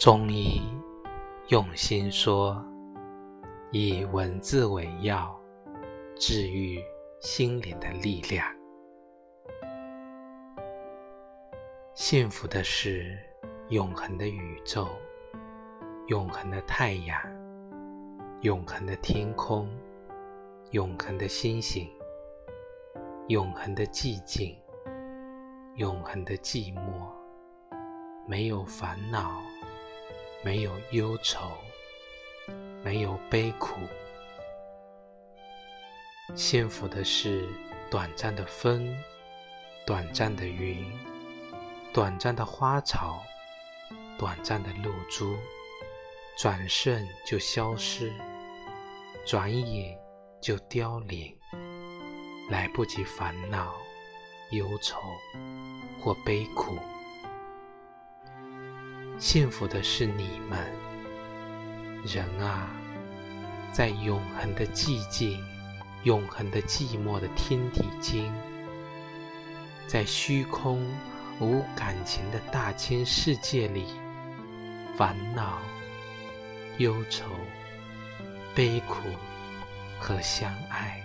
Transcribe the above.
中医用心说，以文字为药，治愈心灵的力量。幸福的是永恒的宇宙，永恒的太阳，永恒的天空，永恒的星星，永恒的寂静，永恒的寂寞，没有烦恼。没有忧愁，没有悲苦。幸福的是短暂的风，短暂的云，短暂的花草，短暂的露珠，转瞬就消失，转眼就凋零，来不及烦恼、忧愁或悲苦。幸福的是你们，人啊，在永恒的寂静、永恒的寂寞的天地间，在虚空无感情的大千世界里，烦恼、忧愁、悲苦和相爱。